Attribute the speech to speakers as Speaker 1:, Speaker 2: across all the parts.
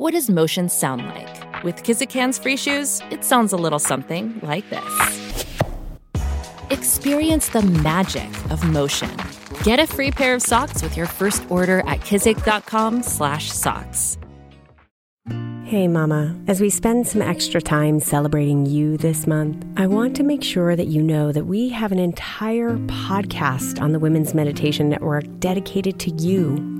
Speaker 1: What does motion sound like? With Kizik hands-free shoes, it sounds a little something like this. Experience the magic of motion. Get a free pair of socks with your first order at kizik.com/socks.
Speaker 2: Hey, Mama. As we spend some extra time celebrating you this month, I want to make sure that you know that we have an entire podcast on the Women's Meditation Network dedicated to you.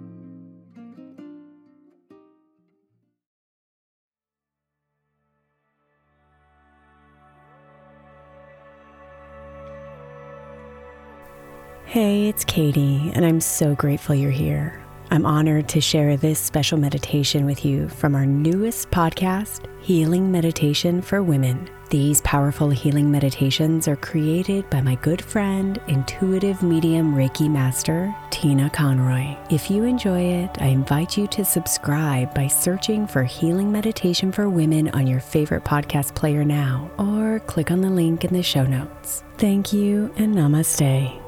Speaker 2: Hey, it's Katie, and I'm so grateful you're here. I'm honored to share this special meditation with you from our newest podcast, Healing Meditation for Women. These powerful healing meditations are created by my good friend, intuitive medium Reiki master, Tina Conroy. If you enjoy it, I invite you to subscribe by searching for Healing Meditation for Women on your favorite podcast player now, or click on the link in the show notes. Thank you and namaste.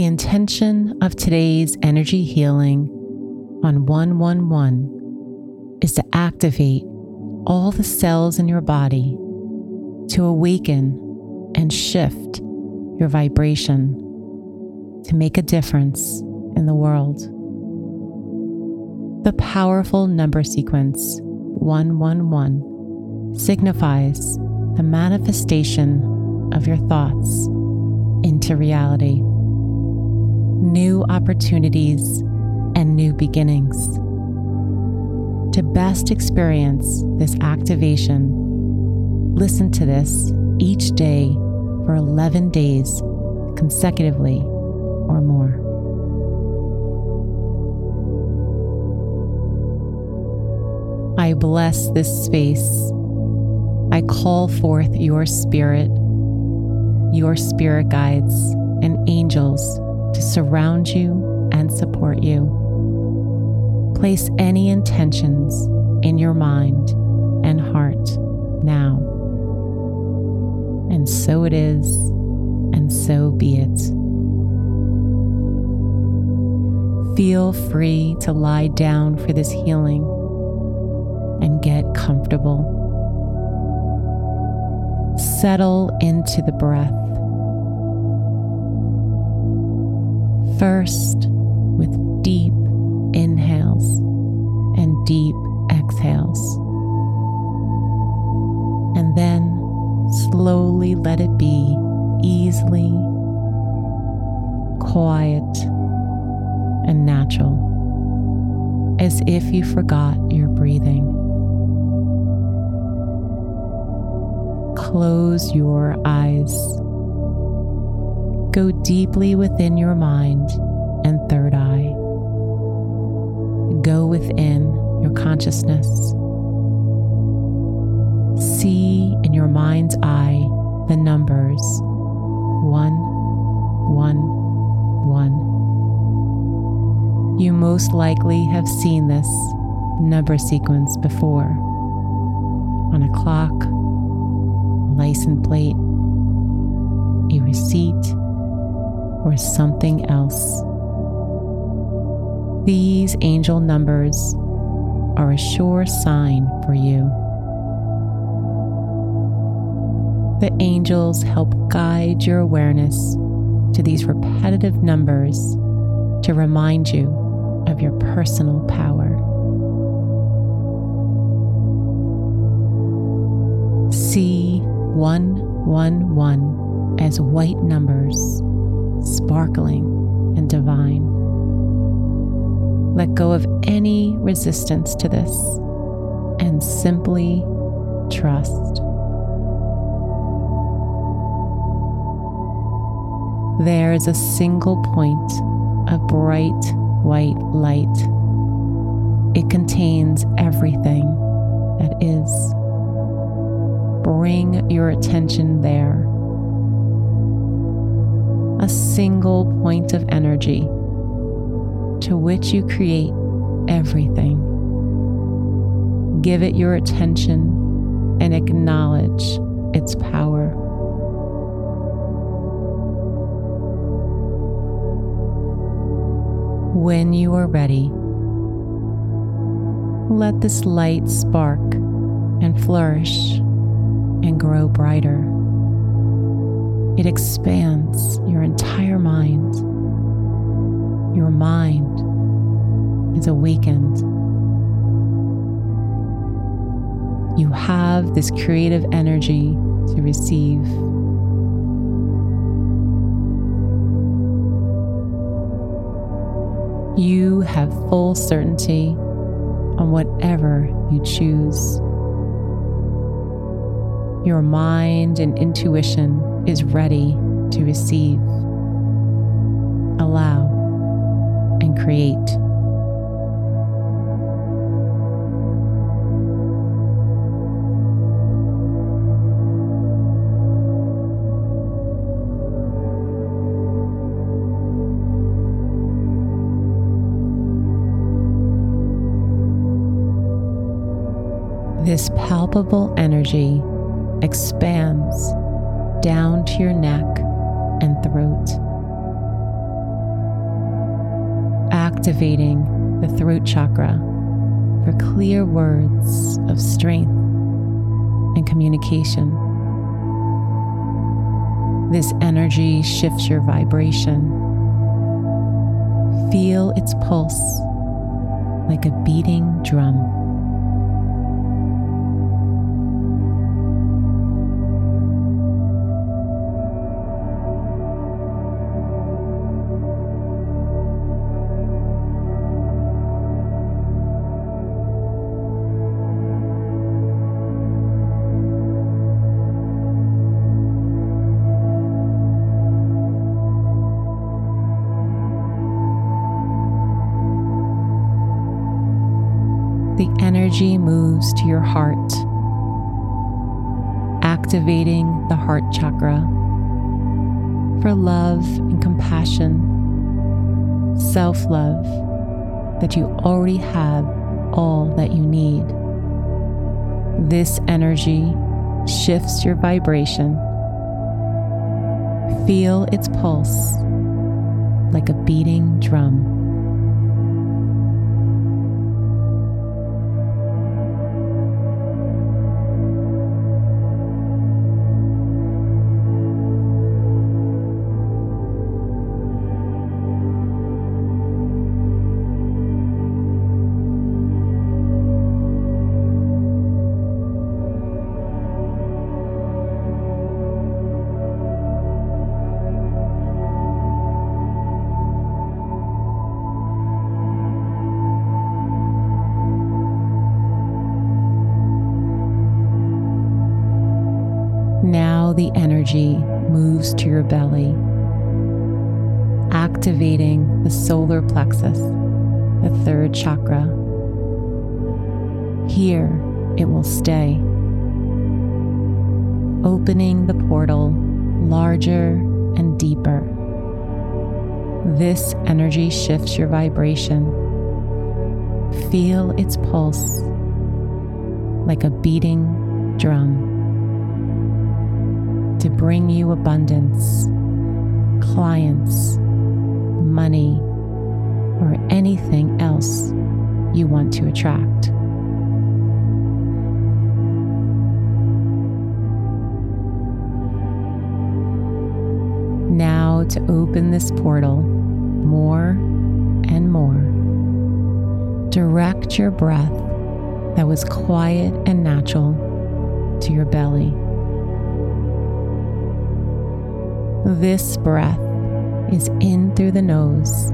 Speaker 3: The intention of today's energy healing on 111 is to activate all the cells in your body to awaken and shift your vibration to make a difference in the world. The powerful number sequence 111 signifies the manifestation of your thoughts into reality new opportunities, and new beginnings. To best experience this activation, listen to this each day for 11 days consecutively or more. I bless this space. I call forth your spirit, your spirit guides, and angels to surround you and support you. Place any intentions in your mind and heart now. And so it is, and so be it. Feel free to lie down for this healing and get comfortable. Settle into the breath. First, with deep inhales and deep exhales. And then slowly let it be easily, quiet, and natural, as if you forgot your breathing. Close your eyes. Go deeply within your mind and third eye. Go within your consciousness. See in your mind's eye the numbers one, one, one. You most likely have seen this number sequence before on a clock, a license plate, a receipt, or something else. These angel numbers are a sure sign for you. The angels help guide your awareness to these repetitive numbers to remind you of your personal power. See 111 as white numbers, sparkling and divine. Let go of any resistance to this and simply trust. There is a single point of bright white light. It contains everything that is. Bring your attention there. A single point of energy to which you create everything. Give it your attention and acknowledge its power. When you are ready, let this light spark and flourish and grow brighter. It expands your entire mind. Your mind is awakened. You have this creative energy to receive. You have full certainty on whatever you choose. Your mind and intuition is ready to receive, allow, and create. This palpable energy expands down to your neck and throat, activating the throat chakra for clear words of strength and communication. This energy shifts your vibration. Feel its pulse like a beating drum. Energy moves to your heart, activating the heart chakra for love and compassion, self love, that you already have all that you need. This energy shifts your vibration. Feel its pulse like a beating drum. Energy moves to your belly, activating the solar plexus, the third chakra. Here it will stay, opening the portal larger and deeper. This energy shifts your vibration. Feel its pulse like a beating drum to bring you abundance, clients, money, or anything else you want to attract. Now, to open this portal more and more, direct your breath that was quiet and natural to your belly. This breath is in through the nose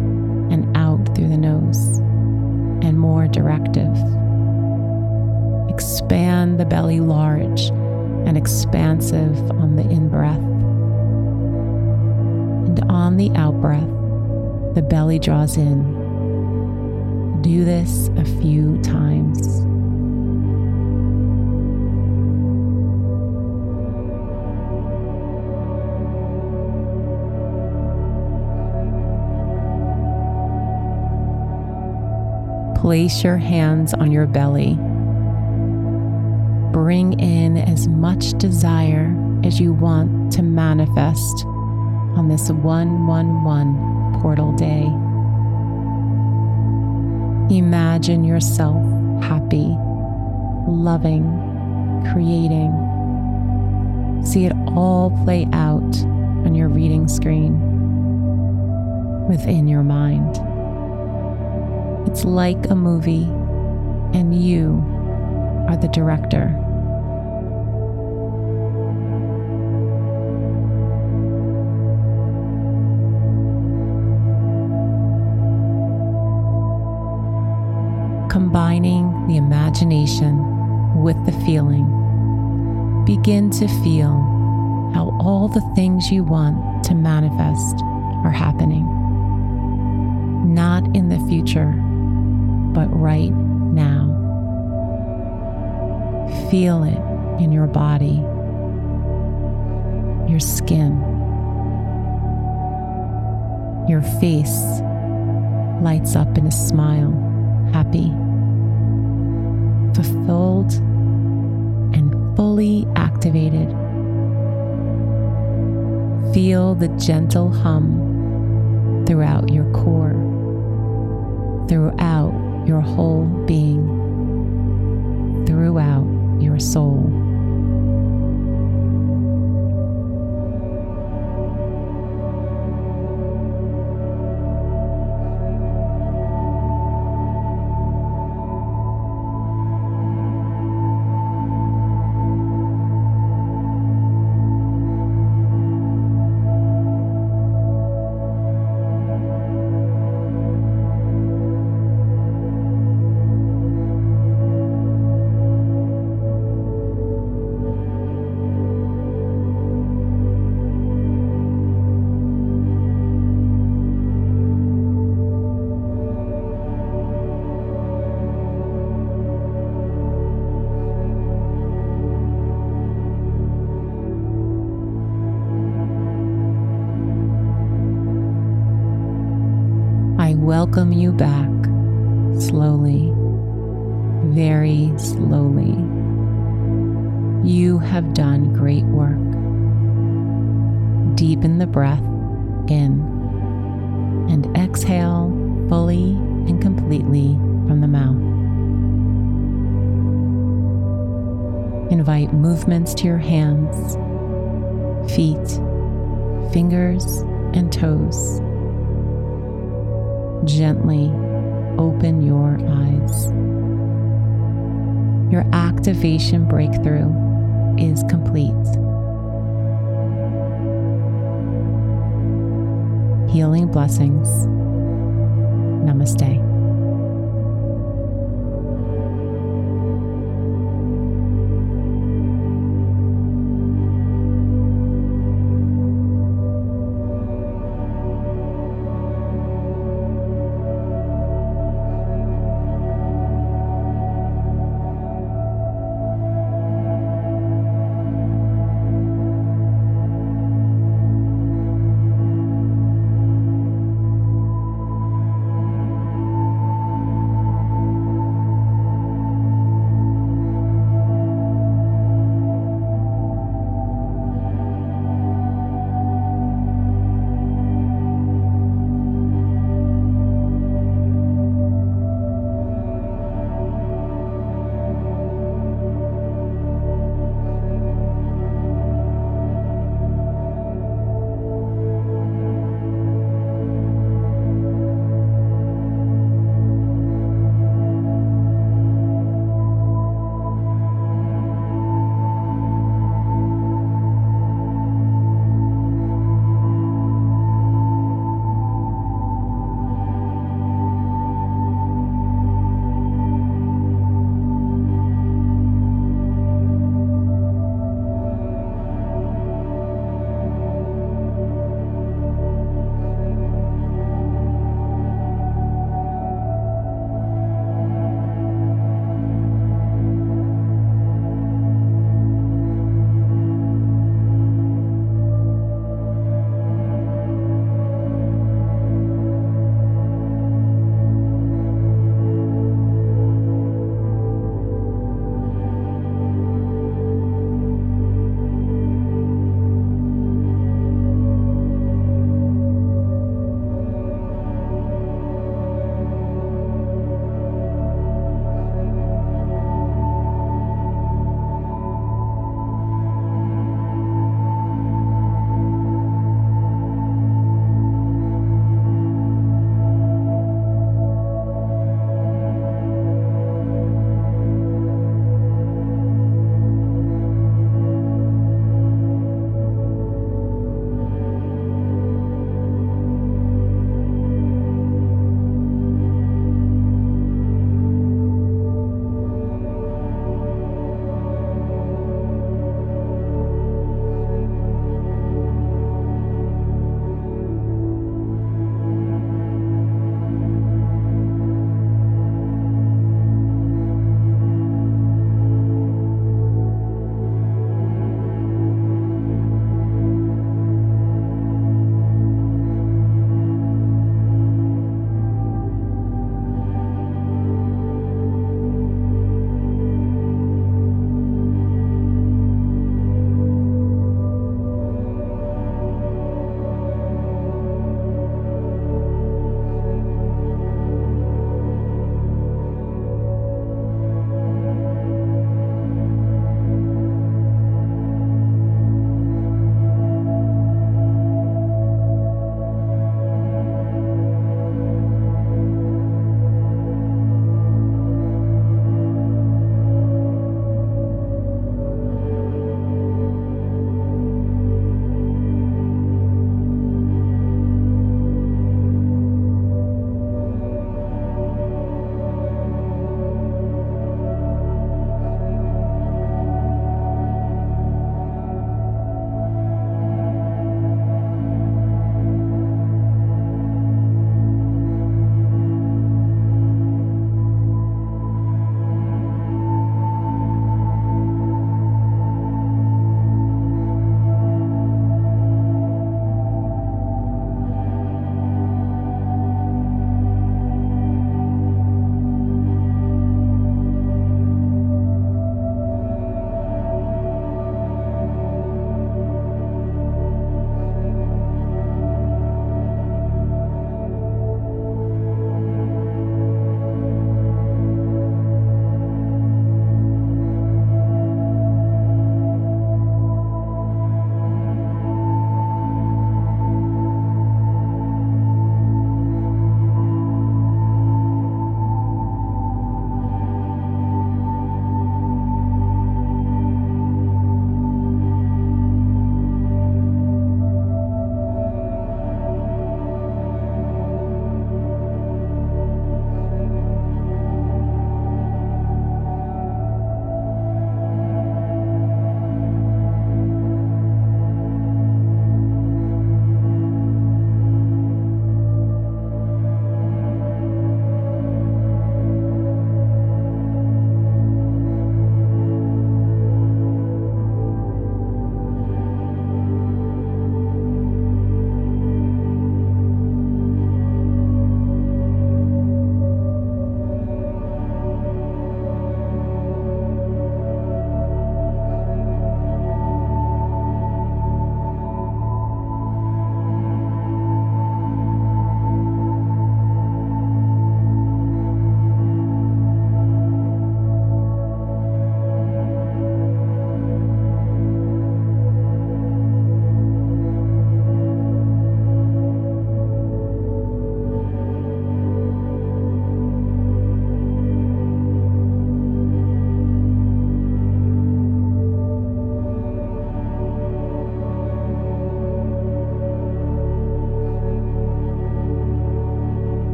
Speaker 3: and out through the nose, and more directive. Expand the belly large and expansive on the in breath. And on the out breath, the belly draws in. Do this a few times. Place your hands on your belly. Bring in as much desire as you want to manifest on this 111 portal day. Imagine yourself happy, loving, creating. See it all play out on your reading screen within your mind. It's like a movie, and you are the director. Combining the imagination with the feeling, begin to feel how all the things you want to manifest are happening. Not in the future but right now. Feel it in your body, your skin, your face lights up in a smile, happy, fulfilled, and fully activated. Feel the gentle hum throughout your core, throughout your whole being, throughout your soul. Welcome you back slowly, very slowly. You have done great work. Deepen the breath in and exhale fully and completely from the mouth. Invite movements to your hands, feet, fingers, and toes gently open your eyes. Your activation breakthrough is complete. Healing blessings. Namaste.